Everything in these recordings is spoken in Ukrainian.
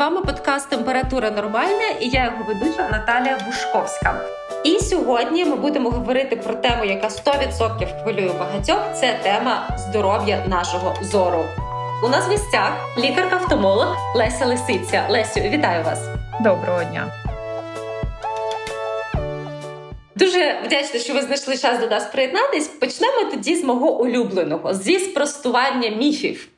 вами подкаст Температура нормальна і я його ведуча Наталія Бушковська. І сьогодні ми будемо говорити про тему, яка 100% хвилює багатьох. Це тема здоров'я нашого зору. У нас в гостях лікарка-офтомолог Леся Лисиця. Лесю, вітаю вас! Доброго дня! Дуже вдячна, що ви знайшли час до нас приєднатись. Почнемо тоді з мого улюбленого зі спростування міфів.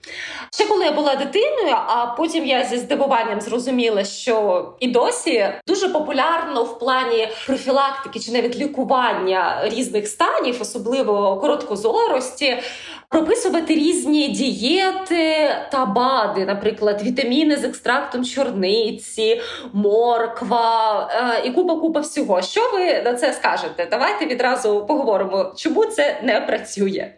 Ще коли я була дитиною, а потім я зі здивуванням зрозуміла, що і досі дуже популярно в плані профілактики чи навіть лікування різних станів, особливо короткозорості, прописувати різні дієти та бади, наприклад, вітаміни з екстрактом чорниці, морква е, і купа купа всього. Що ви на це скажете? Давайте відразу поговоримо, чому це не працює.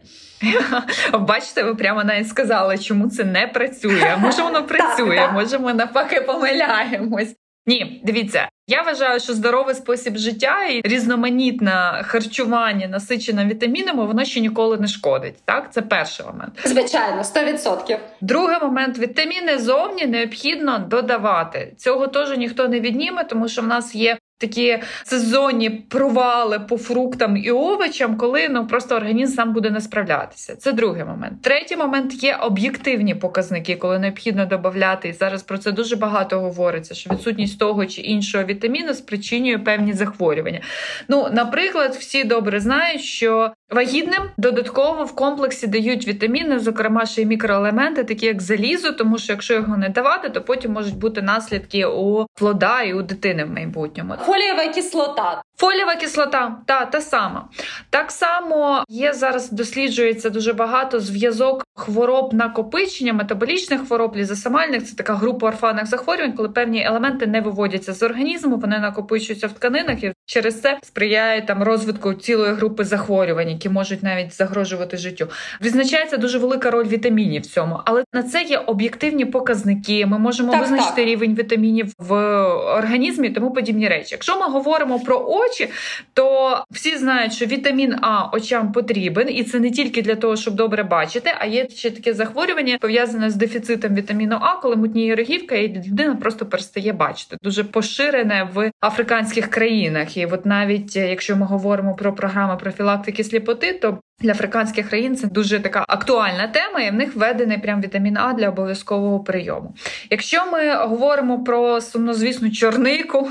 Бачите, ви прямо навіть сказали, чому це не працює. Може, воно працює, може, ми навпаки помиляємось. Ні, дивіться, я вважаю, що здоровий спосіб життя і різноманітне харчування, насичене вітамінами, воно ще ніколи не шкодить. Так, це перший момент. Звичайно, 100%. Другий момент вітаміни зовні необхідно додавати. Цього теж ніхто не відніме, тому що в нас є такі сезонні провали по фруктам і овочам, коли ну просто організм сам буде не справлятися. Це другий момент. Третій момент є об'єктивні показники, коли необхідно додати. І зараз про це дуже багато говориться. Що відсутність того чи іншого вітаміну спричинює певні захворювання. Ну, наприклад, всі добре знають, що вагітним додатково в комплексі дають вітаміни, зокрема ще й мікроелементи, такі як залізо, тому що якщо його не давати, то потім можуть бути наслідки у плода і у дитини в майбутньому. Фолієва кислота. Фолієва кислота, та та сама. Так само є зараз, досліджується дуже багато зв'язок хвороб накопичення, метаболічних хвороб, лізосомальних. Це така група орфанних захворювань, коли певні елементи не виводяться з організму, вони накопичуються в тканинах і через це сприяє там розвитку цілої групи захворювань, які можуть навіть загрожувати життю. Відзначається дуже велика роль вітамінів в цьому, але на це є об'єктивні показники. Ми можемо так, визначити так. рівень вітамінів в організмі, тому подібні речі. Якщо ми говоримо про очі, то всі знають, що вітамін А очам потрібен, і це не тільки для того, щоб добре бачити, а є ще таке захворювання пов'язане з дефіцитом вітаміну А, коли мутніє рогівка, і людина просто перестає бачити. Дуже поширене в африканських країнах. І от навіть е, якщо ми говоримо про програми профілактики сліпоти, то для африканських країн це дуже така актуальна тема, і в них введений прям вітамін А для обов'язкового прийому. Якщо ми говоримо про сумнозвісну чорнику.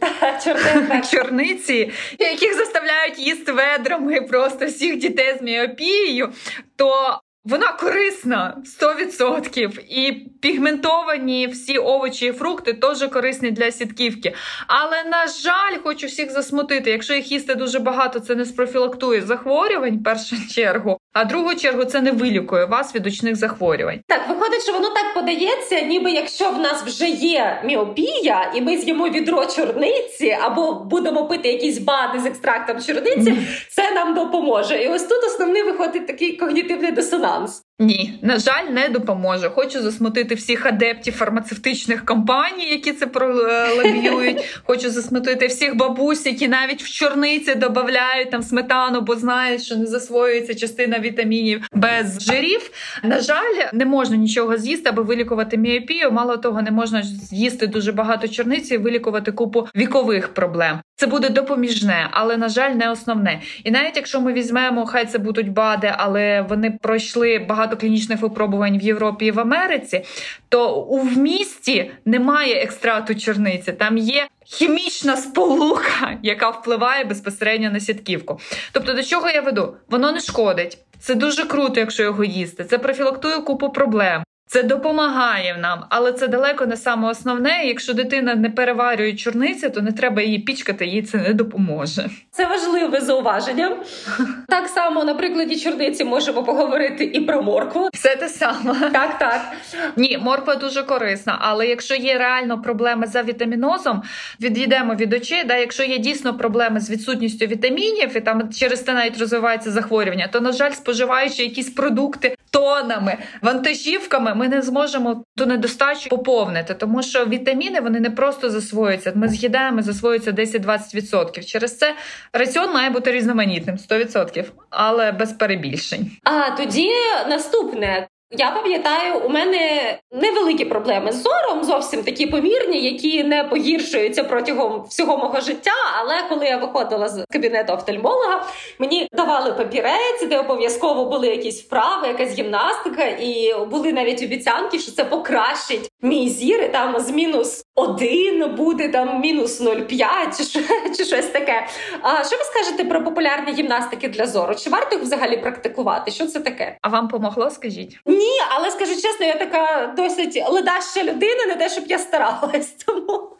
Чорниці, яких заставляють їсти ведрами просто всіх дітей з міопією, то вона корисна 100%. І пігментовані всі овочі і фрукти теж корисні для сітківки. Але, на жаль, хочу всіх засмутити. Якщо їх їсти дуже багато, це не спрофілактує захворювань в першу чергу. А другу чергу це не вилікує вас від очних захворювань. Так виходить, що воно так подається, ніби якщо в нас вже є міопія, і ми з'їмо відро чорниці, або будемо пити якісь бади з екстрактом чорниці, це нам допоможе. І ось тут основний виходить такий когнітивний дисонанс. Ні, на жаль, не допоможе. Хочу засмутити всіх адептів фармацевтичних компаній, які це пролобіюють. Хочу засмутити всіх бабусь, які навіть в чорниці додають там сметану, бо знають, що не засвоюється частина вітамінів без жирів. На жаль, не можна нічого з'їсти, аби вилікувати міопію. Мало того, не можна з'їсти дуже багато чорниці і вилікувати купу вікових проблем. Це буде допоміжне, але на жаль, не основне. І навіть якщо ми візьмемо, хай це будуть бади, але вони пройшли багато клінічних випробувань в Європі і в Америці, то у вмісті немає екстракту чорниці, там є. Хімічна сполука, яка впливає безпосередньо на сітківку. Тобто, до чого я веду? Воно не шкодить. Це дуже круто, якщо його їсти. Це профілактує купу проблем. Це допомагає нам, але це далеко не саме основне. Якщо дитина не переварює чорниці, то не треба її пічкати, їй це не допоможе. Це важливе зауваження. Так само на прикладі чорниці можемо поговорити і про моркву. Все те саме. Так, так. Ні, морква дуже корисна, але якщо є реально проблеми за вітамінозом, відійдемо від очей. Да, Якщо є дійсно проблеми з відсутністю вітамінів, і там через те навіть розвивається захворювання, то на жаль, споживаючи якісь продукти тонами, вантажівками ми не зможемо ту недостачу поповнити, тому що вітаміни вони не просто засвоюються. Ми з'їдаємо, засвоюються 10-20%. Через це раціон має бути різноманітним 100%, але без перебільшень. А тоді наступне Я пам'ятаю, у мене невеликі проблеми з зором, зовсім такі помірні, які не погіршуються протягом всього мого життя. Але коли я виходила з кабінету офтальмолога, мені давали папірець, де обов'язково були якісь вправи, якась гімнастика, і були навіть обіцянки, що це покращить мій зір. і Там з мінус один буде там мінус 0,5 чи, чи щось таке. А що ви скажете про популярні гімнастики для зору? Чи варто їх взагалі практикувати? Що це таке? А вам помогло? Скажіть? Ні, але скажу чесно, я така досить ледаща людина, не те, щоб я старалась, тому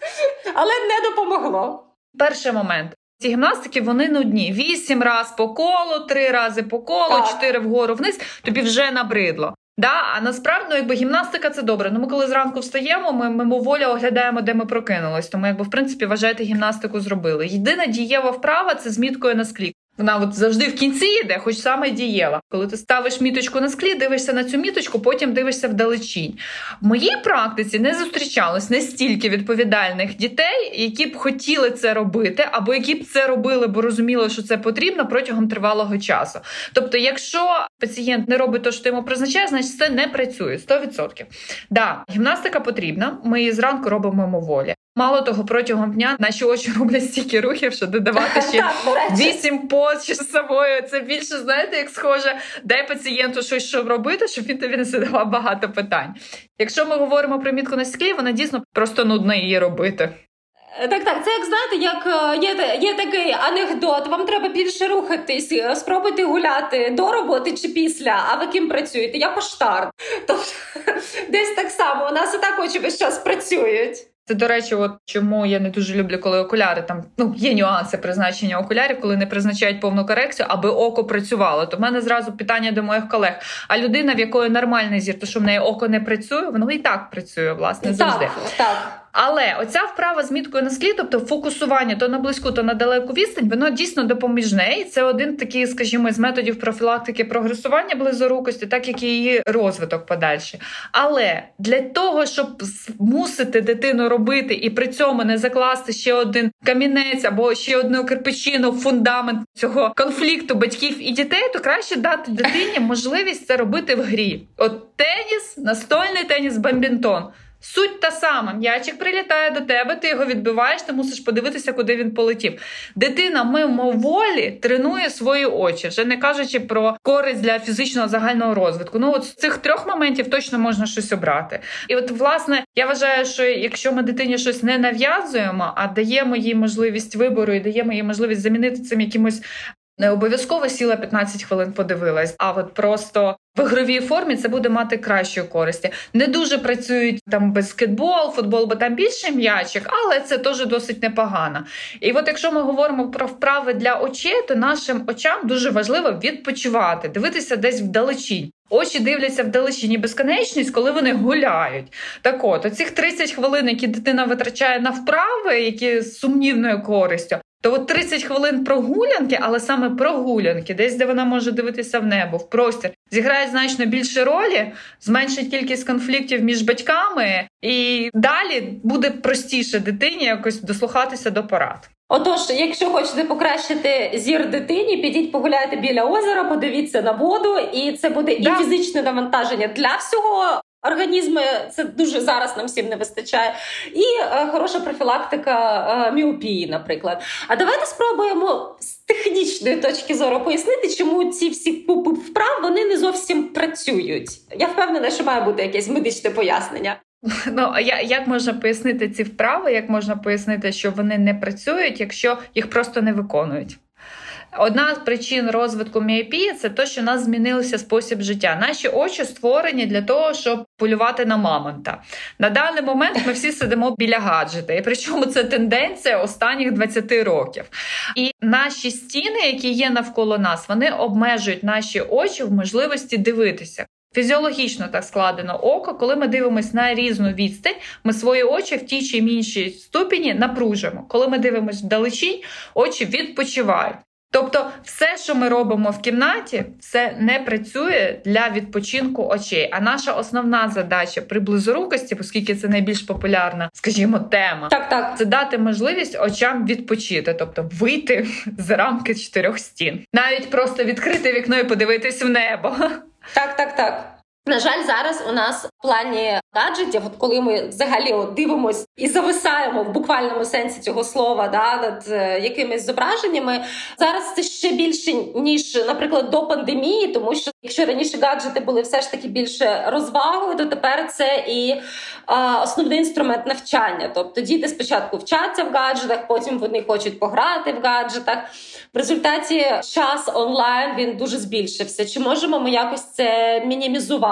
але не допомогло. Перший момент. Ці гімнастики вони нудні. Вісім раз по колу, три рази по колу, чотири вгору вниз. Тобі вже набридло. Да, а насправді ну, якби гімнастика це добре. Ну ми коли зранку встаємо, ми мимоволі оглядаємо, де ми прокинулись. Тому, якби в принципі, вважайте, гімнастику зробили. Єдина дієва вправа це з міткою на склі. Вона от завжди в кінці йде, хоч саме дієва. Коли ти ставиш міточку на склі, дивишся на цю міточку, потім дивишся вдалечінь. В моїй практиці не зустрічалось настільки відповідальних дітей, які б хотіли це робити, або які б це робили, бо розуміли, що це потрібно протягом тривалого часу. Тобто, якщо пацієнт не робить те, що йому призначає, значить це не працює 100%. Да, гімнастика потрібна. Ми її зранку робимо мимоволі. Мало того, протягом дня наші очі роблять стільки рухів, що додавати ще вісім поз часовою. Це більше знаєте, як схоже, дай пацієнту щось щоб робити, щоб він тобі не задавав багато питань. Якщо ми говоримо про мітку на склі, вона дійсно просто нудна її робити. Так, так, це як знаєте, як е, є є такий анекдот. Вам треба більше рухатись, е, спробуйте гуляти до роботи чи після. А ви ким працюєте? Я поштар. Тобто десь так само у нас і так очі весь час працюють. Це, до речі, от чому я не дуже люблю, коли окуляри там ну є нюанси призначення окулярів, коли не призначають повну корекцію, аби око працювало. То в мене зразу питання до моїх колег. А людина, в якої нормальний зір, то що в неї око не працює, воно і так працює, власне, завжди. Так, так. Але оця вправа з міткою на склі, тобто фокусування то на близьку, то на далеку відстань, воно дійсно допоміжне. І це один такий, скажімо, з методів профілактики прогресування близорукості, так як і її розвиток подальший. Але для того, щоб змусити дитину робити і при цьому не закласти ще один камінець або ще одну кирпичину фундамент цього конфлікту батьків і дітей, то краще дати дитині можливість це робити в грі. От теніс, настольний теніс, бамбінтон. Суть та сама, м'ячик прилітає до тебе, ти його відбиваєш, ти мусиш подивитися, куди він полетів. Дитина мимоволі тренує свої очі, вже не кажучи про користь для фізичного загального розвитку. Ну от з цих трьох моментів точно можна щось обрати. І от, власне, я вважаю, що якщо ми дитині щось не нав'язуємо, а даємо їй можливість вибору і даємо їй можливість замінити цим якимось не обов'язково сіла 15 хвилин, подивилась, а от просто в ігровій формі це буде мати кращої користі. Не дуже працюють там баскетбол, футбол, бо там більше м'ячик, але це теж досить непогано. І от якщо ми говоримо про вправи для очей, то нашим очам дуже важливо відпочивати, дивитися десь вдалечінь. Очі дивляться вдалечині безконечність, коли вони гуляють. Так от, оцих 30 хвилин, які дитина витрачає на вправи, які з сумнівною користю, то от 30 хвилин прогулянки, але саме прогулянки, десь де вона може дивитися в небо, в простір, зіграють значно більше ролі, зменшить кількість конфліктів між батьками, і далі буде простіше дитині якось дослухатися до порад. Отож, якщо хочете покращити зір дитині, підіть погуляйте біля озера, подивіться на воду, і це буде да. і фізичне навантаження для всього Організми це дуже зараз нам всім не вистачає, і е, хороша профілактика е, міопії, наприклад. А давайте спробуємо з технічної точки зору пояснити, чому ці всі пупи вправ вони не зовсім працюють. Я впевнена, що має бути якесь медичне пояснення. Ну а як можна пояснити ці вправи? Як можна пояснити, що вони не працюють, якщо їх просто не виконують? Одна з причин розвитку міопії це те, що у нас змінився спосіб життя. Наші очі створені для того, щоб полювати на мамонта. На даний момент ми всі сидимо біля гаджета, і причому це тенденція останніх 20 років. І наші стіни, які є навколо нас, вони обмежують наші очі в можливості дивитися. Фізіологічно так складено око, коли ми дивимося на різну відстань, ми свої очі в тій чи іншій ступені напружуємо. Коли ми дивимося вдалечінь, очі відпочивають. Тобто, все, що ми робимо в кімнаті, все не працює для відпочинку очей. А наша основна задача при близорукості, оскільки це найбільш популярна, скажімо, тема, так, так. це дати можливість очам відпочити, тобто вийти з рамки чотирьох стін, навіть просто відкрити вікно і подивитись в небо. Так, так, так. На жаль, зараз у нас в плані гаджетів, от коли ми взагалі от дивимось і зависаємо в буквальному сенсі цього слова, да над е, якимись зображеннями, зараз це ще більше ніж, наприклад, до пандемії, тому що якщо раніше гаджети були все ж таки більше розвагою, то тепер це і а, основний інструмент навчання. Тобто діти спочатку вчаться в гаджетах, потім вони хочуть пограти в гаджетах. В результаті час онлайн він дуже збільшився. Чи можемо ми якось це мінімізувати?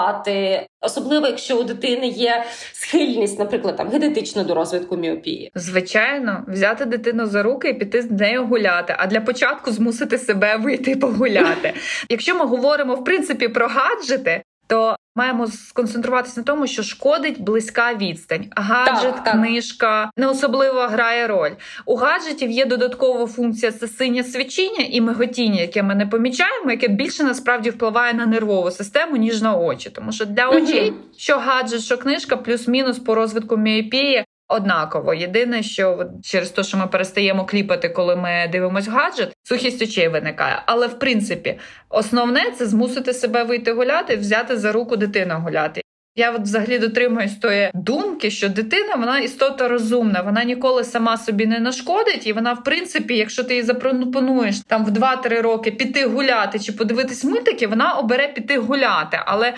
Особливо, якщо у дитини є схильність, наприклад, там генетично до розвитку міопії, звичайно, взяти дитину за руки і піти з нею гуляти. А для початку змусити себе вийти погуляти. Якщо ми говоримо в принципі про гаджети, то маємо сконцентруватися на тому, що шкодить близька відстань. Гаджет, так, книжка не особливо грає роль. У гаджетів є додаткова функція це синє свічіння і миготіння, яке ми не помічаємо, яке більше насправді впливає на нервову систему, ніж на очі. Тому що для очей, угу. що гаджет, що книжка, плюс-мінус по розвитку міопії однаково. Єдине, що через те, що ми перестаємо кліпати, коли ми дивимося гаджет, сухість очей виникає. Але в принципі, основне це змусити себе вийти гуляти, взяти за руку дитину гуляти. Я от взагалі дотримуюсь тої думки, що дитина вона істота розумна, вона ніколи сама собі не нашкодить, і вона, в принципі, якщо ти їй запропонуєш там в 2-3 роки піти гуляти чи подивитись мультики, вона обере піти гуляти. Але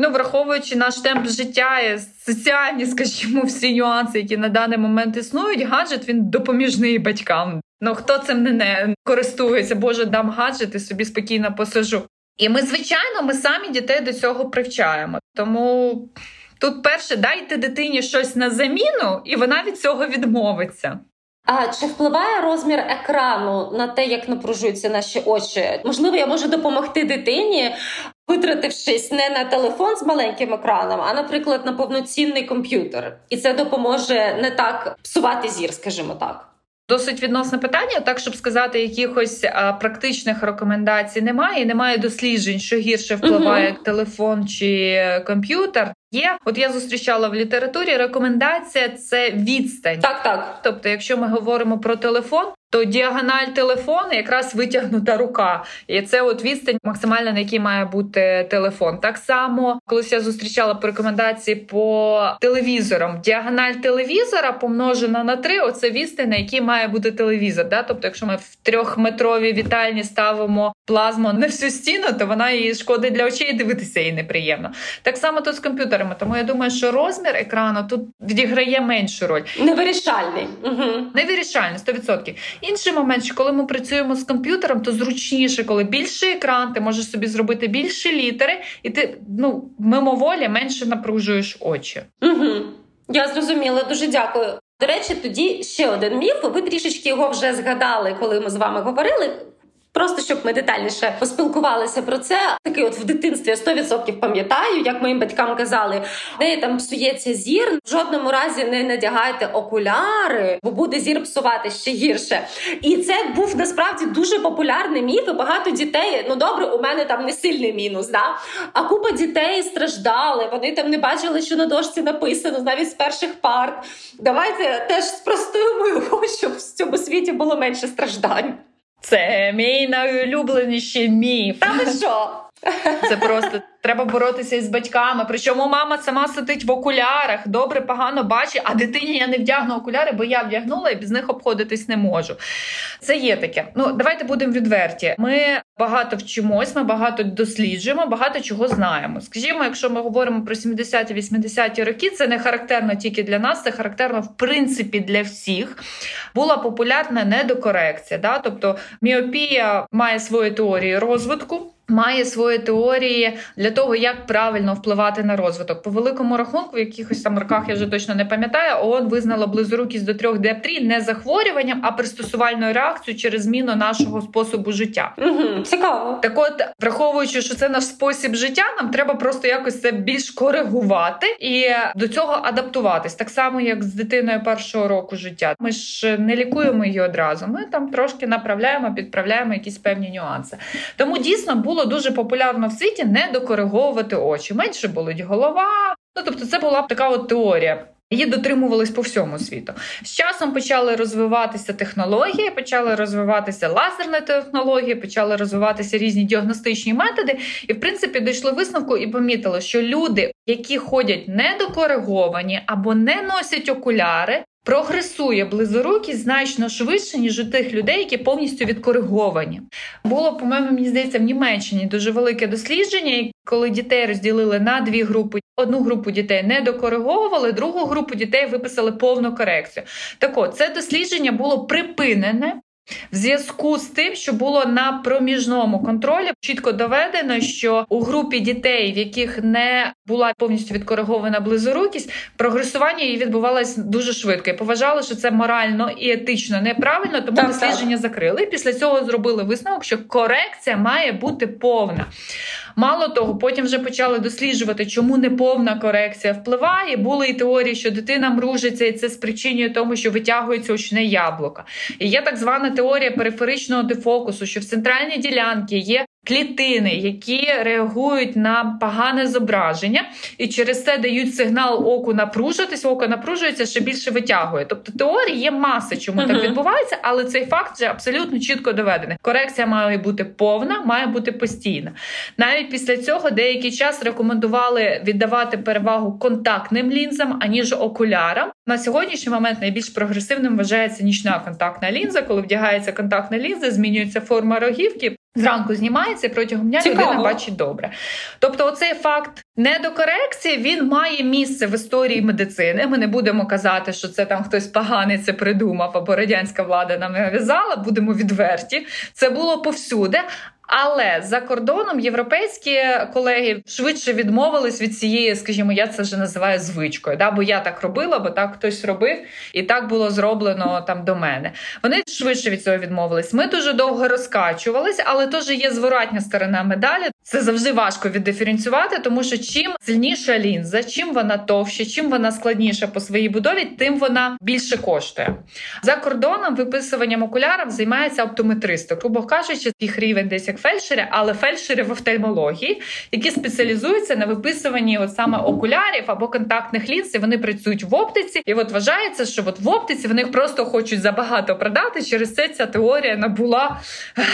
Ну, враховуючи наш темп життя, і соціальні, скажімо, всі нюанси, які на даний момент існують, гаджет він допоміжний батькам. Ну хто цим не, не користується? Боже, дам гаджет і собі спокійно посажу. І ми, звичайно, ми самі дітей до цього привчаємо. Тому тут перше дайте дитині щось на заміну, і вона від цього відмовиться. А чи впливає розмір екрану на те, як напружуються наші очі? Можливо, я можу допомогти дитині, витратившись не на телефон з маленьким екраном, а, наприклад, на повноцінний комп'ютер, і це допоможе не так псувати зір, скажімо так. Досить відносне питання, так щоб сказати, якихось а, практичних рекомендацій немає. Немає досліджень, що гірше впливає uh-huh. телефон чи комп'ютер. Є, от я зустрічала в літературі. Рекомендація це відстань. Так, так. Тобто, якщо ми говоримо про телефон, то діагональ телефону якраз витягнута рука, і це от відстань максимальна, на якій має бути телефон. Так само, колись я зустрічала по рекомендації по телевізорам. Діагональ телевізора помножена на три. Оце відстань, на якій має бути телевізор. Да? Тобто, якщо ми в трьохметровій вітальні ставимо плазму на всю стіну, то вона її шкодить для очей, і дивитися їй неприємно. Так само тут з комп'ютерами. Тому я думаю, що розмір екрану тут відіграє меншу роль. Невирішальний. Угу. Невирішальний, 100%. Інший момент, що коли ми працюємо з комп'ютером, то зручніше, коли більший екран, ти можеш собі зробити більше літери, і ти ну мимоволі менше напружуєш очі. Угу. Я зрозуміла, дуже дякую. До речі, тоді ще один міф. Ви трішечки його вже згадали, коли ми з вами говорили. Просто щоб ми детальніше поспілкувалися про це. Такий от в дитинстві 100% пам'ятаю, як моїм батькам казали, де там псується зір. В жодному разі не надягайте окуляри, бо буде зір псувати ще гірше. І це був насправді дуже популярний міф. і Багато дітей. Ну добре, у мене там не сильний мінус. да? А купа дітей страждали. Вони там не бачили, що на дошці написано навіть з перших парт. Давайте теж спростуємо його, щоб в цьому світі було менше страждань. Це мій найулюбленіший міф. Та ви що? Це просто треба боротися із батьками. Причому мама сама сидить в окулярах, добре, погано бачить, а дитині я не вдягну окуляри, бо я вдягнула і без них обходитись не можу. Це є таке. Ну давайте будемо відверті. Ми багато вчимось, ми багато досліджуємо, багато чого знаємо. Скажімо, якщо ми говоримо про 70-80-ті роки, це не характерно тільки для нас, це характерно в принципі для всіх. Була популярна недокорекція. Да? Тобто міопія має свої теорії розвитку має свої теорії для того, як правильно впливати на розвиток. По великому рахунку, в якихось там роках я вже точно не пам'ятаю, ООН визнала близорукість до трьох діоптрій не захворюванням, а пристосувальною реакцією через зміну нашого способу життя. Угу, Цікаво. Так, от враховуючи, що це наш спосіб життя, нам треба просто якось це більш коригувати і до цього адаптуватись, так само як з дитиною першого року життя. Ми ж не лікуємо її одразу. Ми там трошки направляємо, підправляємо якісь певні нюанси. Тому дійсно було було дуже популярно в світі не докориговувати очі. Менше болить голова. Ну тобто, це була б така от теорія. Її дотримувались по всьому світу. З часом почали розвиватися технології, почали розвиватися лазерні технології, почали розвиватися різні діагностичні методи, і в принципі дійшли висновку і помітили, що люди, які ходять недокориговані або не носять окуляри, прогресує близорукість значно швидше, ніж у тих людей, які повністю відкориговані. Було, по-моєму, мені здається, в Німеччині дуже велике дослідження, коли дітей розділили на дві групи. Одну групу дітей не докориговували, другу групу дітей виписали повну корекцію. Так от, це дослідження було припинене в зв'язку з тим, що було на проміжному контролі, чітко доведено, що у групі дітей, в яких не була повністю відкоригована близорукість, прогресування її відбувалось дуже швидко. І поважали, що це морально і етично неправильно, тому так, дослідження так. закрили. І Після цього зробили висновок, що корекція має бути повна. Мало того, потім вже почали досліджувати, чому неповна корекція впливає. Були і теорії, що дитина мружиться, і це спричинює тому, що витягується очне яблуко. І є так звана теорія периферичного дефокусу, що в центральній ділянці є клітини, які реагують на погане зображення, і через це дають сигнал оку напружитись, око напружується, ще більше витягує. Тобто теорії є маса, чому uh-huh. так відбувається, але цей факт вже абсолютно чітко доведений. Корекція має бути повна, має бути постійна. Навіть після цього деякий час рекомендували віддавати перевагу контактним лінзам, аніж окулярам. На сьогоднішній момент найбільш прогресивним вважається нічна контактна лінза. Коли вдягається контактна лінза, змінюється форма рогівки. Зранку знімається протягом дня Цікаво. людина бачить добре. Тобто, оцей факт недокорекції він має місце в історії медицини. Ми не будемо казати, що це там хтось поганий це придумав, або радянська влада нам нав'язала. Будемо відверті. Це було повсюди. Але за кордоном європейські колеги швидше відмовились від цієї, скажімо, я це вже називаю звичкою. Да? Бо я так робила, бо так хтось робив, і так було зроблено там до мене. Вони швидше від цього відмовились. Ми дуже довго розкачувались, але теж є зворотня сторона медалі. Це завжди важко віддиференціювати, тому що чим сильніша лінза, чим вона товща, чим вона складніша по своїй будові, тим вона більше коштує. За кордоном виписуванням окулярів займається оптометристи. Грубо кажучи, їх рівень десь як фельдшери, але фельдшери в офтальмології, які спеціалізуються на виписуванні от саме окулярів або контактних лінз. і Вони працюють в оптиці, і от вважається, що от в оптиці вони просто хочуть забагато продати. Через це ця теорія набула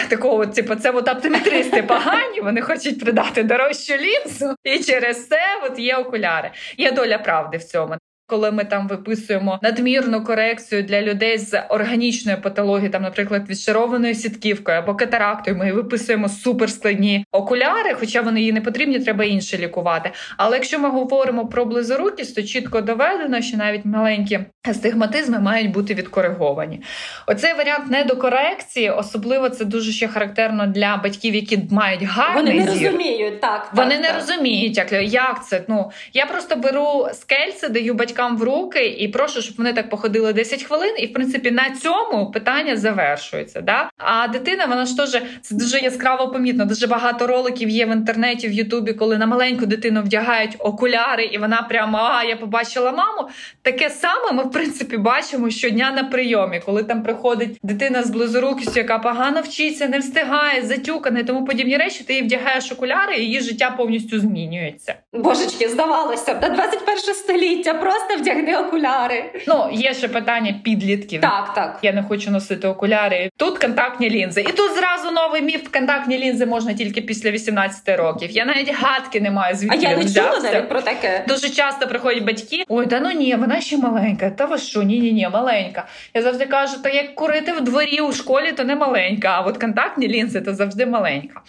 такого, типу, це от оптометристи погані. Вони хочуть продати дорожчу лінзу, і через це от є окуляри. Є доля правди в цьому. Коли ми там виписуємо надмірну корекцію для людей з органічною патологією, там, наприклад, відшарованою сітківкою або катарактою, ми виписуємо суперскладні окуляри, хоча вони їй не потрібні, треба інше лікувати. Але якщо ми говоримо про близорукість, то чітко доведено, що навіть маленькі астигматизми мають бути відкориговані. Оцей варіант недокорекції, особливо це дуже ще характерно для батьків, які мають гарний Вони не зір. розуміють так. Вони так, не так. розуміють, як як це. Ну я просто беру скельце, даю батькам батькам в руки і прошу, щоб вони так походили 10 хвилин. І в принципі на цьому питання завершується. Да? А дитина, вона ж теж це дуже яскраво помітно. Дуже багато роликів є в інтернеті, в Ютубі, коли на маленьку дитину вдягають окуляри, і вона прямо а я побачила маму. Таке саме ми в принципі бачимо щодня на прийомі, коли там приходить дитина з близорукістю, яка погано вчиться, не встигає, затюкана і тому подібні речі. Ти їй вдягаєш окуляри, і її життя повністю змінюється. Божечки, здавалося, на 21 століття просто просто вдягни окуляри. Ну, є ще питання підлітків. Так, так. Я не хочу носити окуляри. Тут контактні лінзи. І тут зразу новий міф. Контактні лінзи можна тільки після 18 років. Я навіть гадки не маю звідки. А я не чула навіть про таке. Дуже часто приходять батьки. Ой, та ну ні, вона ще маленька. Та ви що? Ні, ні, ні, маленька. Я завжди кажу, то як курити в дворі у школі, то не маленька. А от контактні лінзи то завжди маленька.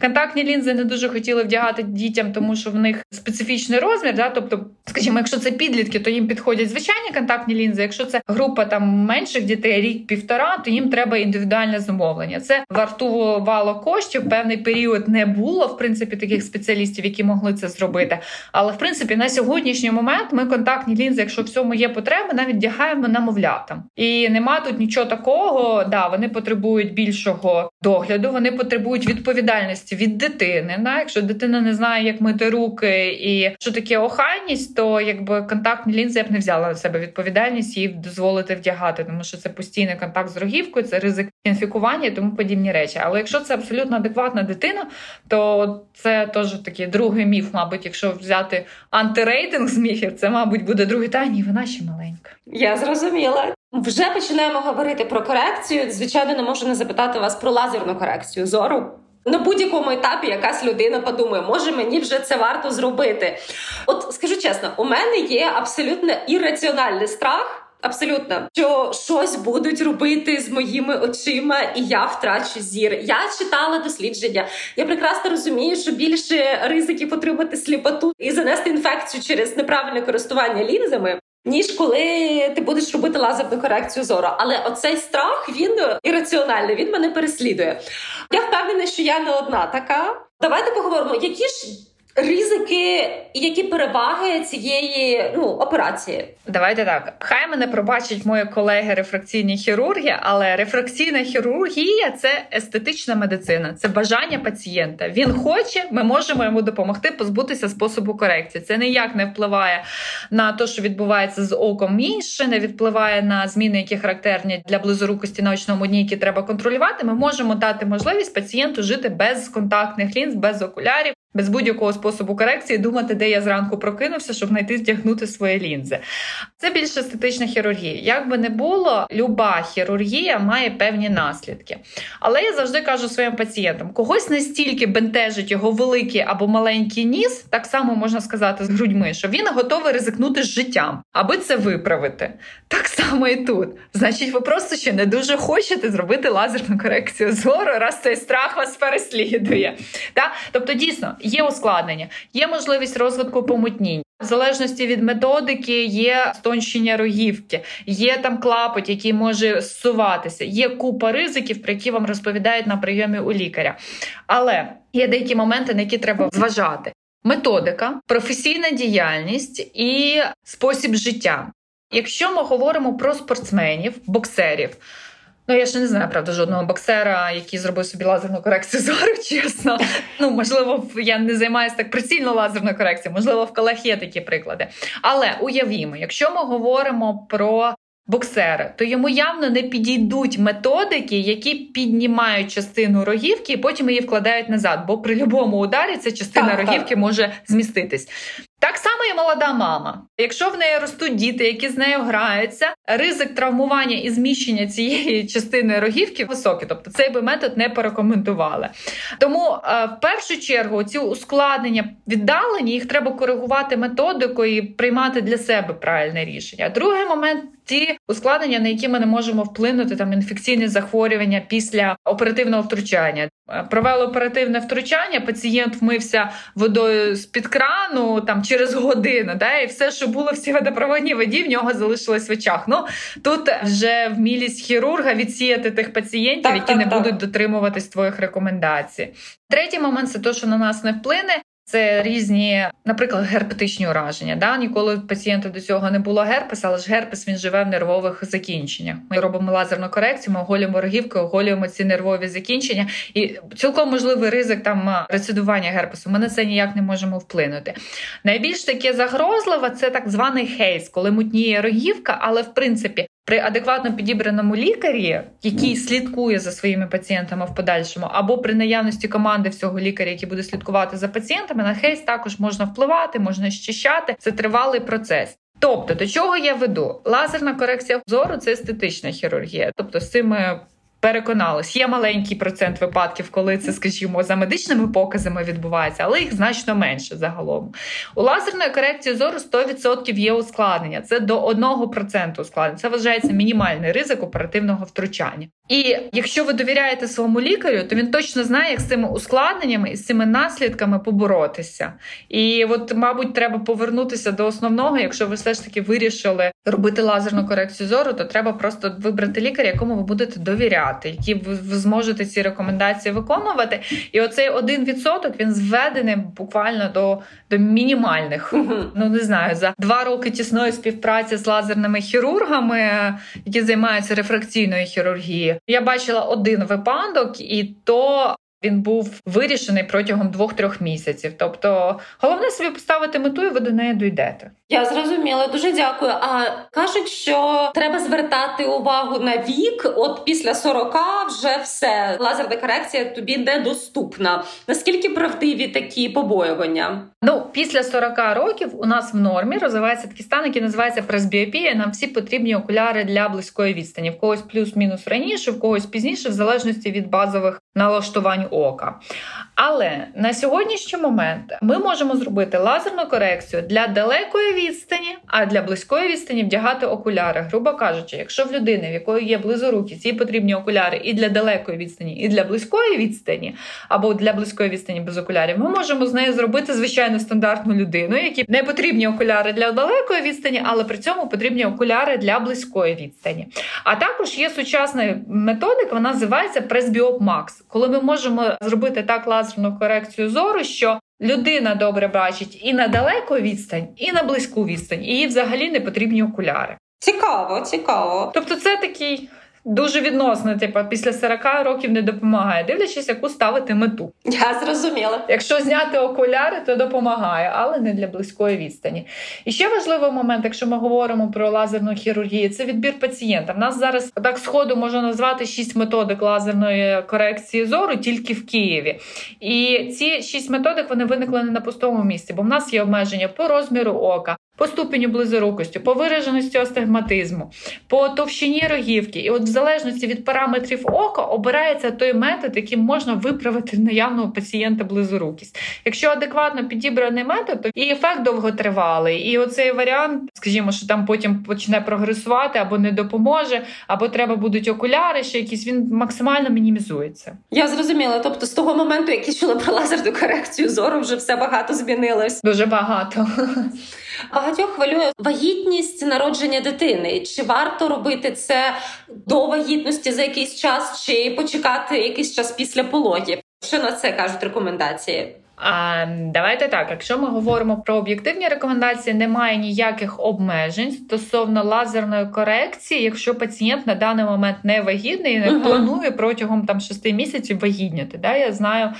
Контактні лінзи не дуже хотіли вдягати дітям, тому що в них специфічний розмір. Да? Тобто, скажімо, якщо це підлітки, то їм підходять звичайні контактні лінзи. Якщо це група там менших дітей, рік-півтора, то їм треба індивідуальне замовлення. Це вартувало коштів. Певний період не було в принципі таких спеціалістів, які могли це зробити. Але в принципі на сьогоднішній момент ми контактні лінзи, якщо в цьому є потреба, навіть вдягаємо намовлятам. І нема тут нічого такого. Да, вони потребують більшого догляду, вони потребують відповідальності від дитини. Да? Якщо дитина не знає, як мити руки і що таке охайність, то якби контактні лінзи я б не взяла на себе відповідальність їй дозволити вдягати, тому що це постійний контакт з рогівкою, це ризик інфікування і тому подібні речі. Але якщо це абсолютно адекватна дитина, то це теж такий другий міф, мабуть, якщо взяти антирейтинг з міфів, це, мабуть, буде другий та ні, вона ще маленька. Я зрозуміла. Вже починаємо говорити про корекцію. Звичайно, не можу не запитати вас про лазерну корекцію зору. На будь-якому етапі якась людина подумає, може мені вже це варто зробити. От скажу чесно, у мене є абсолютно ірраціональний страх. Абсолютно, що щось будуть робити з моїми очима, і я втрачу зір. Я читала дослідження. Я прекрасно розумію, що більше ризиків отримати сліпоту і занести інфекцію через неправильне користування лінзами ніж коли ти будеш робити лазерну корекцію зору. Але оцей страх він ірраціональний, він мене переслідує. Я впевнена, що я не одна така. Давайте поговоримо, які ж ризики які переваги цієї ну операції? Давайте так. Хай мене пробачать мої колеги рефракційні хірурги, але рефракційна хірургія це естетична медицина, це бажання пацієнта. Він хоче, ми можемо йому допомогти позбутися способу корекції. Це ніяк не впливає на те, що відбувається з оком інше, не впливає на зміни, які характерні для близорукості на очному дні, які треба контролювати. Ми можемо дати можливість пацієнту жити без контактних лінз, без окулярів без будь-якого способу корекції думати, де я зранку прокинувся, щоб знайти здягнути свої лінзи. Це більш естетична хірургія. Як би не було, люба хірургія має певні наслідки. Але я завжди кажу своїм пацієнтам: когось настільки бентежить його великий або маленький ніс, так само можна сказати з грудьми, що він готовий ризикнути з життям, аби це виправити. Так само і тут. Значить, ви просто ще не дуже хочете зробити лазерну корекцію зору, раз цей страх вас переслідує. Так? Тобто, дійсно є ускладнення, є можливість розвитку помутнінь. В залежності від методики є стонщення рогівки, є там клапоть, який може зсуватися, є купа ризиків, про які вам розповідають на прийомі у лікаря. Але є деякі моменти, на які треба зважати. Методика, професійна діяльність і спосіб життя. Якщо ми говоримо про спортсменів, боксерів, Ну, я ще не знаю, правда, жодного боксера, який зробив собі лазерну корекцію зору, чесно. Ну, можливо, я не займаюся так прицільно лазерною корекцією, можливо, в колег є такі приклади. Але уявімо, якщо ми говоримо про боксера, то йому явно не підійдуть методики, які піднімають частину рогівки і потім її вкладають назад. Бо при будь-якому ударі ця частина так, рогівки так. може зміститись. Так само і молода мама. Якщо в неї ростуть діти, які з нею граються, ризик травмування і зміщення цієї частини рогівки високий. Тобто цей би метод не порекомендували. Тому е, в першу чергу ці ускладнення віддалені, їх треба коригувати методикою і приймати для себе правильне рішення. Другий момент. Ті ускладнення, на які ми не можемо вплинути, там інфекційні захворювання після оперативного втручання. Е, провели оперативне втручання, пацієнт вмився водою з під крану там через годину, да, і все, що було в цій водопроводній воді, в нього залишилось в очах. Ну тут вже вмілість хірурга відсіяти тих пацієнтів, так, які так, не так. будуть дотримуватись твоїх рекомендацій. Третій момент це те, що на нас не вплине. Це різні, наприклад, герпетичні ураження. Да? Ніколи пацієнта до цього не було герпес, але ж герпес він живе в нервових закінченнях. Ми робимо лазерну корекцію, ми оголюємо рогівки, оголюємо ці нервові закінчення, і цілком можливий ризик там рецидування герпесу. Ми на це ніяк не можемо вплинути. Найбільш таке загрозливе це так званий хейс, коли мутніє рогівка, але в принципі при адекватно підібраному лікарі, який слідкує за своїми пацієнтами в подальшому, або при наявності команди всього лікаря, який буде слідкувати за пацієнтами, на хейс також можна впливати, можна щищати. Це тривалий процес. Тобто, до чого я веду? Лазерна корекція зору це естетична хірургія. Тобто, з цими переконалась, є маленький процент випадків, коли це, скажімо, за медичними показами відбувається, але їх значно менше загалом. У лазерної корекції зору 100% є ускладнення. Це до 1% ускладнення. Це вважається мінімальний ризик оперативного втручання. І якщо ви довіряєте своєму лікарю, то він точно знає, як з цими ускладненнями і з цими наслідками поборотися. І от, мабуть, треба повернутися до основного. Якщо ви все ж таки вирішили робити лазерну корекцію зору, то треба просто вибрати лікаря, якому ви будете довіряти, які ви зможете ці рекомендації виконувати. І оцей один відсоток він зведений буквально до до мінімальних. Ну не знаю, за два роки тісної співпраці з лазерними хірургами, які займаються рефракційною хірургією. Я бачила один випадок, і то він був вирішений протягом двох-трьох місяців. Тобто, головне собі поставити мету, і ви до неї дійдете. Я зрозуміла, дуже дякую. А кажуть, що треба звертати увагу на вік. От після 40 вже все лазерна корекція тобі недоступна. Наскільки правдиві такі побоювання? Ну після 40 років у нас в нормі розвивається такий стан, який називається пресбіопія. Нам всі потрібні окуляри для близької відстані. В когось плюс-мінус раніше, в когось пізніше, в залежності від базових налаштувань ока. Але на сьогоднішній момент ми можемо зробити лазерну корекцію для далекої відстані, а для близької відстані вдягати окуляри. Грубо кажучи, якщо в людини, в якої є близорукість, їй потрібні окуляри і для далекої відстані, і для близької відстані, або для близької відстані без окулярів, ми можемо з нею зробити звичайно стандартну людину, які не потрібні окуляри для далекої відстані, але при цьому потрібні окуляри для близької відстані. А також є сучасна методика, вона називається Presbiop Max, коли ми можемо зробити так лазерну корекцію зору, що людина добре бачить і на далеку відстань, і на близьку відстань, і їй взагалі не потрібні окуляри. Цікаво, цікаво. Тобто, це такий дуже відносно, типу, після 40 років не допомагає, дивлячись, яку ставити мету. Я зрозуміла. Якщо зняти окуляри, то допомагає, але не для близької відстані. І ще важливий момент, якщо ми говоримо про лазерну хірургію, це відбір пацієнта. У нас зараз так сходу можна назвати шість методик лазерної корекції зору тільки в Києві. І ці шість методик вони виникли не на пустому місці, бо в нас є обмеження по розміру ока, по ступеню близорукості, по вираженості астигматизму, по товщині рогівки. І от в залежності від параметрів ока обирається той метод, яким можна виправити наявного пацієнта близорукість. Якщо адекватно підібраний метод, то і ефект довготривалий, і оцей варіант, скажімо, що там потім почне прогресувати або не допоможе, або треба будуть окуляри, ще якісь він максимально мінімізується. Я зрозуміла. Тобто, з того моменту, як я чула про лазерну корекцію зору, вже все багато змінилось. Дуже багато. Багатьох хвилює вагітність народження дитини. Чи варто робити це до вагітності за якийсь час, чи почекати якийсь час після пологів? Що на це кажуть рекомендації? А давайте так. Якщо ми говоримо про об'єктивні рекомендації, немає ніяких обмежень стосовно лазерної корекції, якщо пацієнт на даний момент не вагітний і не uh-huh. планує протягом там шести місяців вагітніти. Да, Я знаю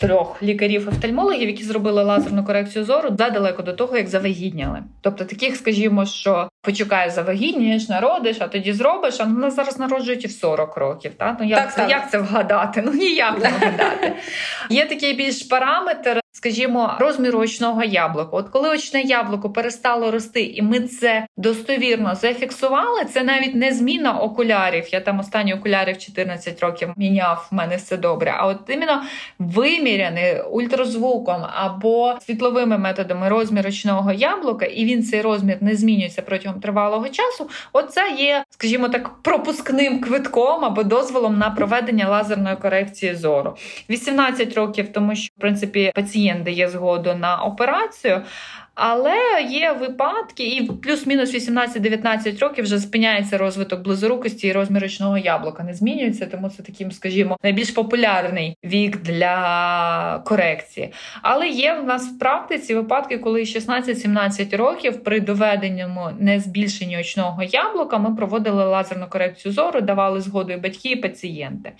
трьох лікарів-офтальмологів, які зробили лазерну корекцію зору задалеко до того, як завагітняли. Тобто таких, скажімо, що почекає завагітнієш, народиш, а тоді зробиш. А нас зараз народжують і в 40 років. Та? Ну як, так, це, так. як це вгадати? Ну ніяк не вгадати. Є такий більш параметр скажімо, розміру очного яблука. От коли очне яблуко перестало рости, і ми це достовірно зафіксували, це навіть не зміна окулярів. Я там останні окулярів 14 років міняв, в мене все добре. А от іменно виміряний ультразвуком або світловими методами розмір очного яблука, і він цей розмір не змінюється протягом тривалого часу. Оце є, скажімо так, пропускним квитком або дозволом на проведення лазерної корекції зору. 18 років, тому що в принципі пацієнт пацієнт дає згоду на операцію. Але є випадки, і плюс-мінус 18-19 років вже спиняється розвиток близорукості і розмір ручного яблука. Не змінюється, тому це таким, скажімо, найбільш популярний вік для корекції. Але є в нас в практиці випадки, коли 16-17 років при доведеному не збільшенні очного яблука ми проводили лазерну корекцію зору, давали згоду і батьки і пацієнти.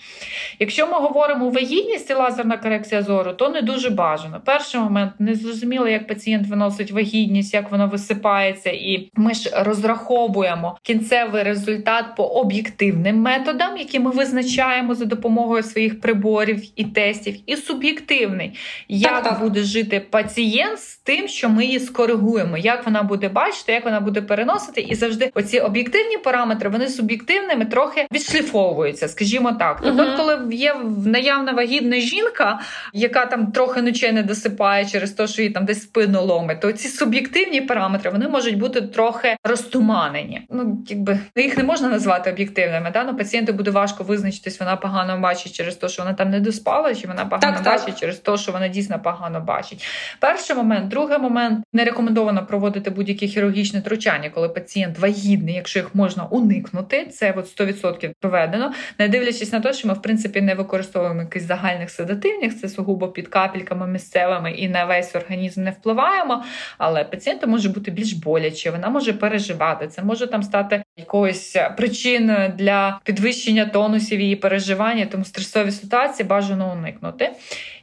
Якщо ми говоримо вагітність і лазерна корекція зору, то не дуже бажано. Перший момент не зрозуміло, як пацієнт виносить вагітність, як вона висипається, і ми ж розраховуємо кінцевий результат по об'єктивним методам, які ми визначаємо за допомогою своїх приборів і тестів, і суб'єктивний, як так, так. буде жити пацієнт з тим, що ми її скоригуємо, як вона буде бачити, як вона буде переносити, і завжди оці об'єктивні параметри вони суб'єктивними трохи відшліфовуються, скажімо так. Тобто, угу. коли є наявна вагітна жінка, яка там трохи ночей не досипає через те, що її там десь спину ломить, то ці суб'єктивні параметри вони можуть бути трохи розтуманені. Ну якби їх не можна назвати об'єктивними. Да? Ну, пацієнту буде важко визначитись, вона погано бачить через те, що вона там не доспала, чи вона погано так, бачить так. через те, що вона дійсно погано бачить. Перший момент, другий момент не рекомендовано проводити будь-які хірургічні втручання, коли пацієнт вагітний, якщо їх можна уникнути, це от 100% проведено, не дивлячись на те, що ми в принципі не використовуємо якихось загальних седативних, це сугубо під капельками місцевими і на весь організм не впливаємо але пацієнту може бути більш боляче, вона може переживати. Це може там стати якоюсь причиною для підвищення тонусів її переживання, тому стресові ситуації бажано уникнути.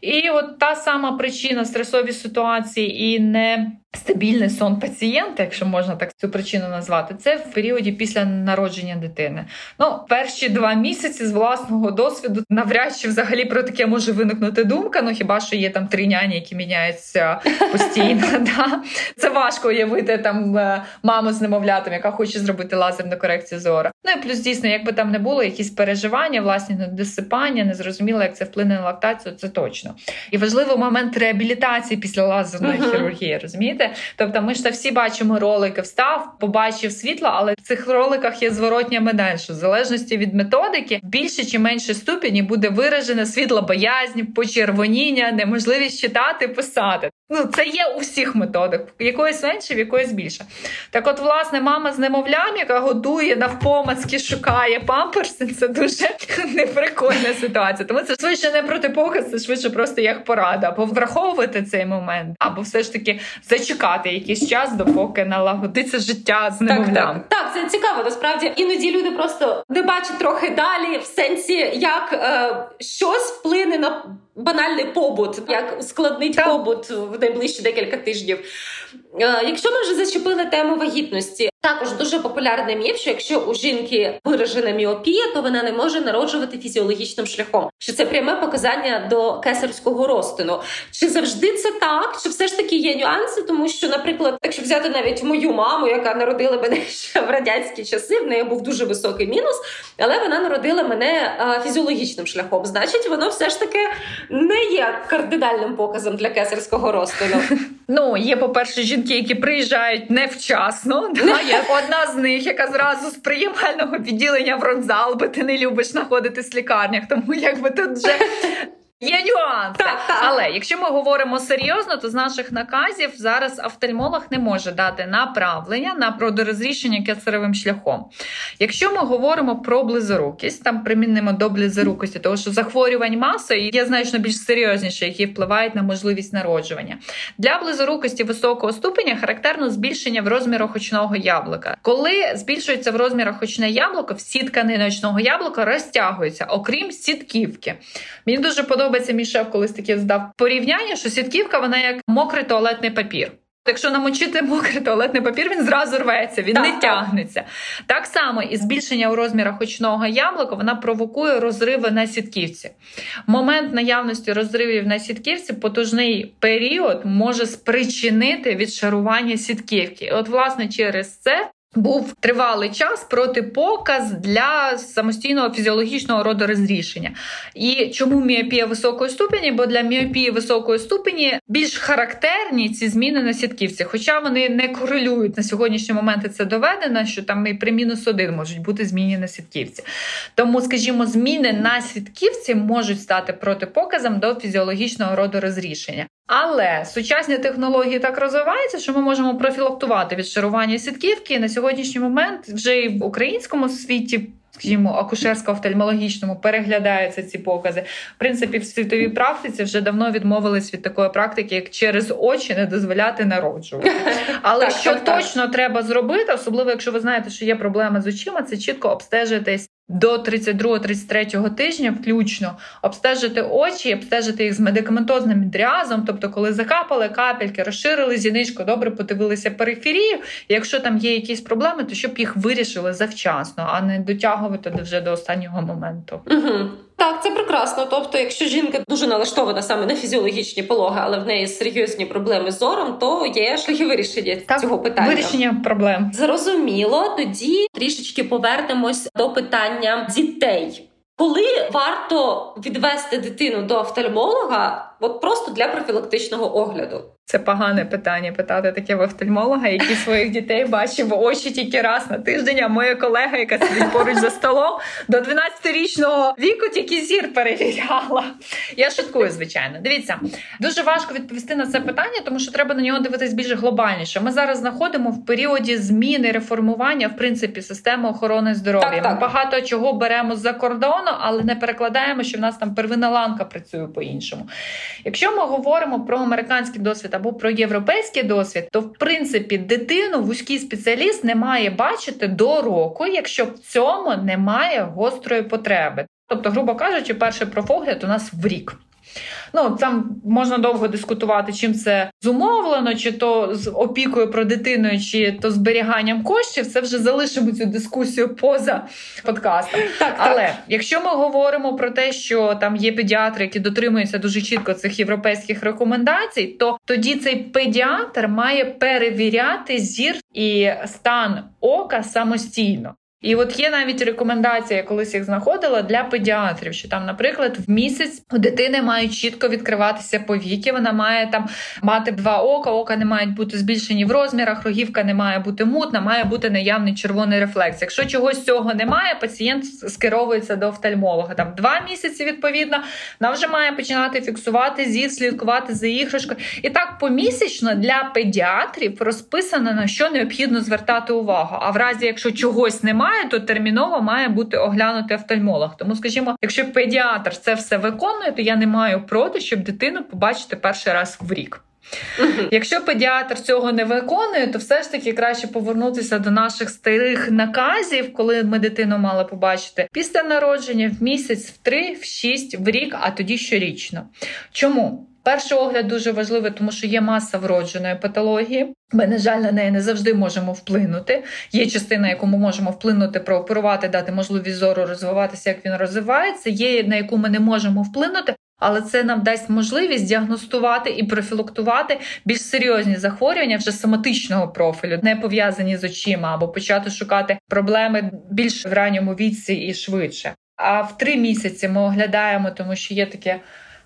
І от та сама причина стресові ситуації і не стабільний сон пацієнта, якщо можна так цю причину назвати, це в періоді після народження дитини. Ну, перші два місяці з власного досвіду навряд чи взагалі про таке може виникнути думка. Ну хіба що є там три няні, які міняються постійно? Да? Це важко уявити там е, маму з немовлятом, яка хоче зробити лазерну корекцію зору. Ну і плюс дійсно, якби там не було якісь переживання, власні недосипання, незрозуміло, як це вплине на лактацію, це точно. І важливий момент реабілітації після лазерної uh-huh. хірургії, розумієте? Тобто, ми ж та всі бачимо ролики, встав, побачив світло, але в цих роликах є зворотня медаль, що в залежності від методики більше чи менше ступені буде виражена світлобоязнь, почервоніння, неможливість читати, писати. Ну, це є у всіх методах, якоїсь менше, в якоїсь більше. Так, от, власне, мама з немовлям, яка годує навпомацьки, шукає памперси, це дуже неприкольна ситуація. Тому це швидше не протипоказ, це швидше просто як порада, або враховувати цей момент, або все ж таки зачекати якийсь час, допоки налагодиться життя з немовлям. Так, так, так, це цікаво. Насправді іноді люди просто не бачать трохи далі, в сенсі, як е, щось вплине на банальний побут, як ускладнить так. побут в найближчі декілька тижнів. Е, якщо ми вже зачепили тему вагітності, також дуже популярний міф, що якщо у жінки виражена міопія, то вона не може народжувати фізіологічним шляхом. Що це пряме показання до кесарського розтину? Чи завжди це так? Чи все ж таки є нюанси? Тому що, наприклад, якщо взяти навіть мою маму, яка народила мене ще в радянські часи, в неї був дуже високий мінус, але вона народила мене фізіологічним шляхом. Значить, воно все ж таки не є кардинальним показом для кесарського розтину. Ну є, по перше, жінки, які приїжджають невчасно. Є одна з них, яка зразу з приймального відділення в родзал, бо ти не любиш знаходитись в лікарнях, тому якби тут вже Є нюанси, так, так. але якщо ми говоримо серйозно, то з наших наказів зараз офтальмолог не може дати направлення на продорозрішення кесаревим шляхом. Якщо ми говоримо про близорукість, там примінимо до близорукості, тому що захворювань маса є значно більш серйозніше, які впливають на можливість народжування. Для близорукості високого ступеня характерно збільшення в розмірах очного яблука. Коли збільшується в розмірах очне яблуко, всі тканини очного яблука розтягуються, окрім сітківки. Мені дуже подобається подобається мій шеф, колись таке здав порівняння, що сітківка вона як мокрий туалетний папір. Якщо намочити мокрий туалетний папір, він зразу рветься, він так, не тягнеться. Так само і збільшення у розмірах очного яблука вона провокує розриви на сітківці. Момент наявності розривів на сітківці, потужний період може спричинити відшарування сітківки. От, власне, через це був тривалий час протипоказ для самостійного фізіологічного родорозрішення. І чому міопія високої ступені? Бо для міопії високої ступені більш характерні ці зміни на сітківці, хоча вони не корелюють на сьогоднішні моменти. Це доведено, що там і при мінус один можуть бути зміни на сітківці. Тому, скажімо, зміни на сітківці можуть стати протипоказом до фізіологічного родорозрішення. Але сучасні технології так розвиваються, що ми можемо профілактувати відшарування сітківки на сьогоднішній момент вже і в українському світі. Скажімо, акушерсько-офтальмологічному переглядаються ці покази. В принципі, в світовій практиці вже давно відмовились від такої практики, як через очі не дозволяти народжувати. Але так, що так, точно так. треба зробити, особливо якщо ви знаєте, що є проблеми з очима, це чітко обстежитись до 32-33 тижня, включно обстежити очі, обстежити їх з медикаментозним дрязом, тобто, коли закапали капельки, розширили зіничку, добре подивилися периферію. Якщо там є якісь проблеми, то щоб їх вирішили завчасно, а не дотягувати вже до останнього моменту. Угу. Так, це прекрасно. Тобто, якщо жінка дуже налаштована саме на фізіологічні пологи, але в неї серйозні проблеми з зором, то є шляхи вирішення так, цього питання. Вирішення проблем зрозуміло. Тоді трішечки повернемось до питання дітей. Коли варто відвести дитину до офтальмолога, от просто для профілактичного огляду? Це погане питання питати таке в офтальмолога, який своїх дітей бачив в очі тільки раз на тиждень. А моя колега, яка сидить поруч за столом, до 12-річного віку тільки зір перевіряла. Я шуткую, звичайно. Дивіться, дуже важко відповісти на це питання, тому що треба на нього дивитись більш глобальніше. Ми зараз знаходимо в періоді зміни реформування в принципі системи охорони здоров'я. Так, так. Ми багато чого беремо з-за кордону але не перекладаємо, що в нас там первинна ланка працює по-іншому. Якщо ми говоримо про американський досвід або про європейський досвід, то в принципі дитину вузький спеціаліст не має бачити до року, якщо в цьому немає гострої потреби. Тобто, грубо кажучи, перший профогляд у нас в рік. Ну там можна довго дискутувати, чим це зумовлено, чи то з опікою про дитину, чи то зберіганням коштів. Це вже залишимо цю дискусію поза подкастом. Так, Але так. якщо ми говоримо про те, що там є педіатри, які дотримуються дуже чітко цих європейських рекомендацій, то тоді цей педіатр має перевіряти зір і стан ока самостійно. І от є навіть рекомендація, я колись їх знаходила для педіатрів, що там, наприклад, в місяць у дитини мають чітко відкриватися повіки. Вона має там мати два ока, ока не мають бути збільшені в розмірах, рогівка не має бути мутна, має бути наявний червоний рефлекс. Якщо чогось цього немає, пацієнт скеровується до офтальмолога. Там два місяці відповідно вона вже має починати фіксувати зір, слідкувати за іграшкою. І так помісячно для педіатрів розписано на що необхідно звертати увагу. А в разі, якщо чогось немає немає, то терміново має бути оглянутий офтальмолог. Тому, скажімо, якщо педіатр це все виконує, то я не маю проти, щоб дитину побачити перший раз в рік. Якщо педіатр цього не виконує, то все ж таки краще повернутися до наших старих наказів, коли ми дитину мали побачити після народження в місяць, в три, в шість, в рік, а тоді щорічно. Чому? Перший огляд дуже важливий, тому що є маса вродженої патології. Ми, на жаль, на неї не завжди можемо вплинути. Є частина, яку ми можемо вплинути, прооперувати, дати можливість зору розвиватися, як він розвивається. Є на яку ми не можемо вплинути, але це нам дасть можливість діагностувати і профілактувати більш серйозні захворювання вже соматичного профілю, не пов'язані з очима, або почати шукати проблеми більш в ранньому віці і швидше. А в три місяці ми оглядаємо, тому що є таке.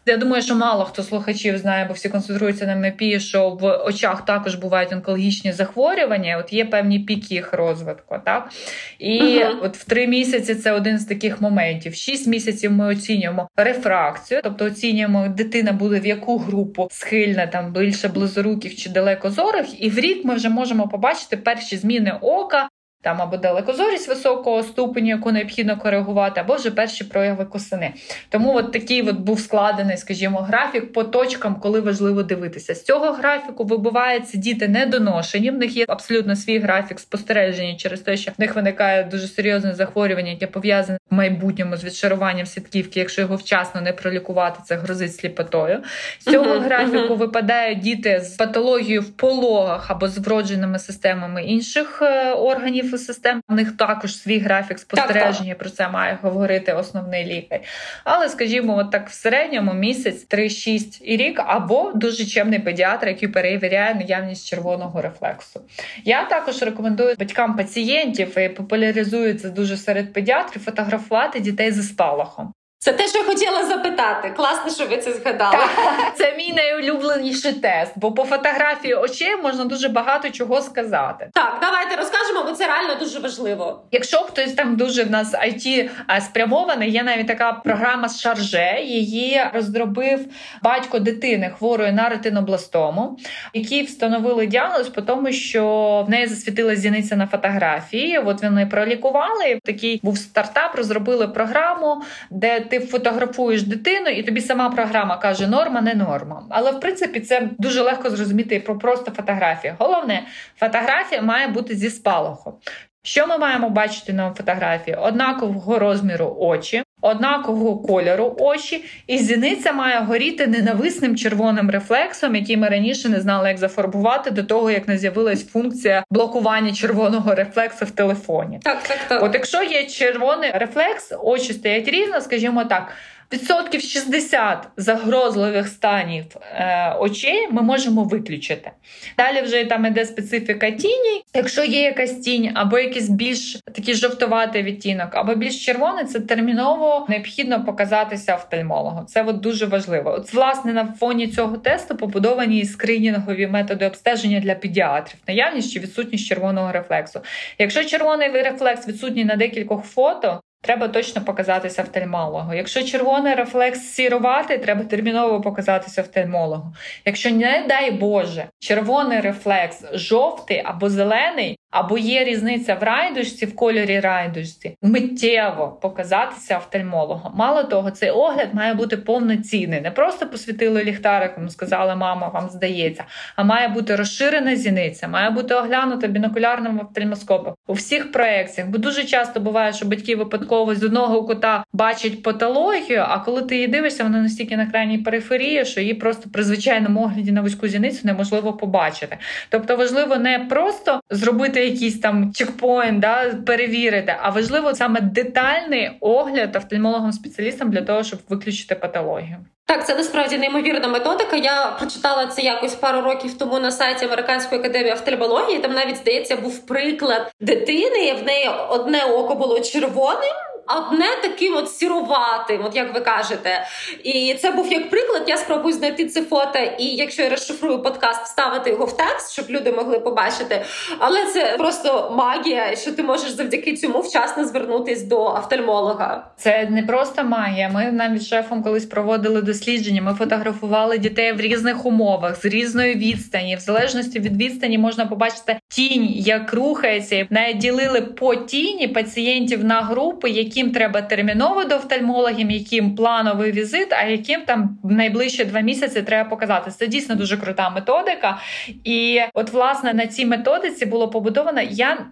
Я думаю, що мало хто слухачів знає, бо всі концентруються на МЕПІ, що в очах також бувають онкологічні захворювання. От є певні піки їх розвитку. Так і uh-huh. от в три місяці це один з таких моментів. Шість місяців ми оцінюємо рефракцію, тобто оцінюємо, дитина буде в яку групу схильна, там більше близоруких чи далекозорих, і в рік ми вже можемо побачити перші зміни ока там або далекозорість високого ступеню, яку необхідно коригувати, або вже перші прояви косини. Тому от такий от був складений, скажімо, графік по точкам, коли важливо дивитися. З цього графіку вибиваються діти недоношені. В них є абсолютно свій графік спостереження через те, що в них виникає дуже серйозне захворювання, яке пов'язане в майбутньому з відшаруванням сітківки. Якщо його вчасно не пролікувати, це грозить сліпотою. З цього графіку випадають діти з патологією в пологах або з вродженими системами інших е, органів нервових систем. У них також свій графік спостереження. Так, так. Про це має говорити основний лікар. Але, скажімо, от так в середньому місяць 3-6 і рік, або дуже чемний педіатр, який перевіряє наявність червоного рефлексу. Я також рекомендую батькам пацієнтів і популяризується дуже серед педіатрів фотографувати дітей зі спалахом. Це те, що я хотіла запитати. Класно, що ви це згадали. Так. Це мій найулюбленіший тест, бо по фотографії очей можна дуже багато чого сказати. Так, давайте розкажемо, бо це реально дуже важливо. Якщо хтось там дуже в нас IT спрямований, є навіть така програма з шарже. Її розробив батько дитини хворої на ретинобластому, який встановили діагноз, по тому що в неї засвітила зіниця на фотографії. От вони пролікували. Такий був стартап, розробили програму, де ти фотографуєш дитину, і тобі сама програма каже, норма, не норма. Але в принципі це дуже легко зрозуміти про просто фотографію. Головне, фотографія має бути зі спалахом. Що ми маємо бачити на фотографії? Однакового розміру очі, однакового кольору очі, і зіниця має горіти ненависним червоним рефлексом, який ми раніше не знали, як зафарбувати до того, як не з'явилась функція блокування червоного рефлексу в телефоні. Так, так, так. От якщо є червоний рефлекс, очі стоять рівно, скажімо так відсотків 60 загрозливих станів е, очей ми можемо виключити. Далі вже там іде специфіка тіні. Якщо є якась тінь, або якийсь більш такий жовтуватий відтінок, або більш червоний, це терміново необхідно показатися офтальмологу. Це от дуже важливо. От, власне, на фоні цього тесту побудовані скринінгові методи обстеження для педіатрів, наявність чи відсутність червоного рефлексу. Якщо червоний рефлекс відсутній на декількох фото, Треба точно показатися офтальмологу. Якщо червоний рефлекс сірувати, треба терміново показатися офтальмологу. Якщо, не дай Боже, червоний рефлекс жовтий або зелений, або є різниця в райдушці, в кольорі райдушці, миттєво показатися офтальмологом. Мало того, цей огляд має бути повноцінний. Не просто посвітили ліхтариком, сказали, мама, вам здається, а має бути розширена зіниця, має бути оглянута бінокулярним офтальмоскопом у всіх проекціях. Бо дуже часто буває, що батьки випадково з одного кута бачать патологію, а коли ти її дивишся, вона настільки на крайній периферії, що її просто при звичайному огляді на вузьку зіницю неможливо побачити. Тобто важливо не просто зробити якийсь там чекпоінт, да, перевірити, а важливо саме детальний огляд офтальмологом спеціалістам для того, щоб виключити патологію. Так, це насправді неймовірна методика. Я прочитала це якось пару років тому на сайті Американської академії офтальмології. Там навіть здається був приклад дитини. В неї одне око було червоним одне таким от сіруватим, от як ви кажете. І це був як приклад. Я спробую знайти це фото, і якщо я розшифрую подкаст, вставити його в текст, щоб люди могли побачити. Але це просто магія, що ти можеш завдяки цьому вчасно звернутись до офтальмолога. Це не просто магія. Ми навіть шефом колись проводили дослідження. Ми фотографували дітей в різних умовах з різної відстані. В залежності від відстані можна побачити тінь, як рухається, навіть ділили по тіні пацієнтів на групи, які яким треба терміново до офтальмологів, яким плановий візит, а яким там найближче два місяці треба показати. Це дійсно дуже крута методика. І от, власне, на цій методиці було побудовано. Я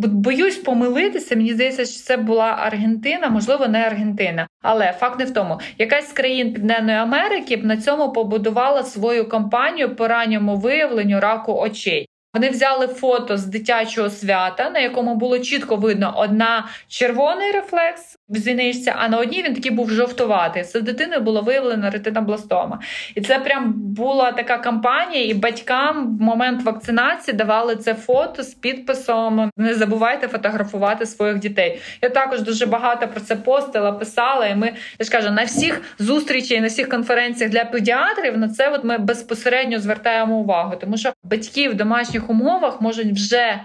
Боюсь помилитися, мені здається, що це була Аргентина, можливо, не Аргентина. Але факт не в тому, якась з країн Південної Америки б на цьому побудувала свою кампанію по ранньому виявленню раку очей. Вони взяли фото з дитячого свята, на якому було чітко видно одна червоний рефлекс в зіничці, а на одній він такий був жовтуватий. Це в дитини було виявлено ретинобластома. І це прям була така кампанія, і батькам в момент вакцинації давали це фото з підписом: не забувайте фотографувати своїх дітей. Я також дуже багато про це постила, писала. І ми я ж кажу, на всіх зустрічей, на всіх конференціях для педіатрів на це от ми безпосередньо звертаємо увагу, тому що батьки в домашніх умовах можуть вже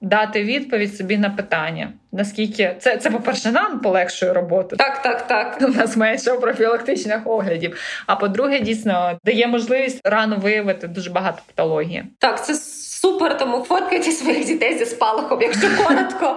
дати відповідь собі на питання. Наскільки це, це по-перше, нам полегшує роботу. Так, так, так. У нас менше профілактичних оглядів. А по-друге, дійсно дає можливість рано виявити дуже багато патології. Так, це супер, тому фоткайте своїх дітей зі спалахом, якщо коротко.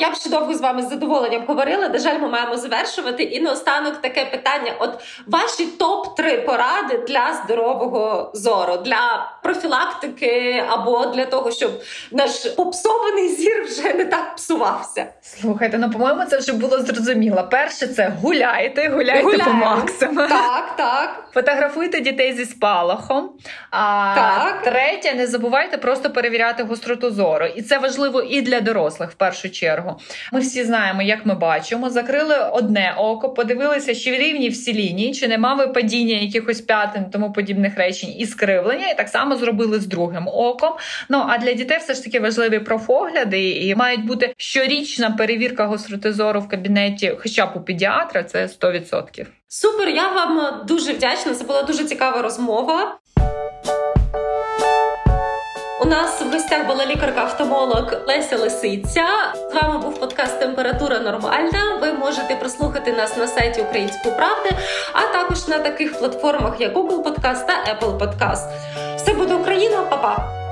Я б ще довго з вами з задоволенням говорила. На жаль, ми маємо завершувати. І наостанок таке питання: от ваші топ-3 поради для здорового зору, для профілактики або для того, щоб наш попсований зір вже не так псувався. Слухайте, ну по-моєму, це вже було зрозуміло. Перше, це гуляйте, гуляйте Гуляємо. по максимуму. Так, так. Фотографуйте дітей зі спалахом. А так. третє, не забувайте просто перевіряти гостроту зору. І це важливо і для дорослих в першу чергу. Ми всі знаємо, як ми бачимо. Закрили одне око, подивилися, чи рівні всі лінії, чи нема випадіння якихось п'ятин, тому подібних речень і скривлення. І так само зробили з другим оком. Ну а для дітей все ж таки важливі профогляди і мають бути щорічна перевірка гостроти зору в кабінеті, хоча б у педіатра, це 100%. Супер, я вам дуже вдячна. Це була дуже цікава розмова. У нас в гостях була лікарка-автомолог Леся Лисиця. З вами був подкаст Температура Нормальна. Ви можете прослухати нас на сайті Української правди, а також на таких платформах, як Google Podcast та Apple Podcast. Все буде Україна, Па-па!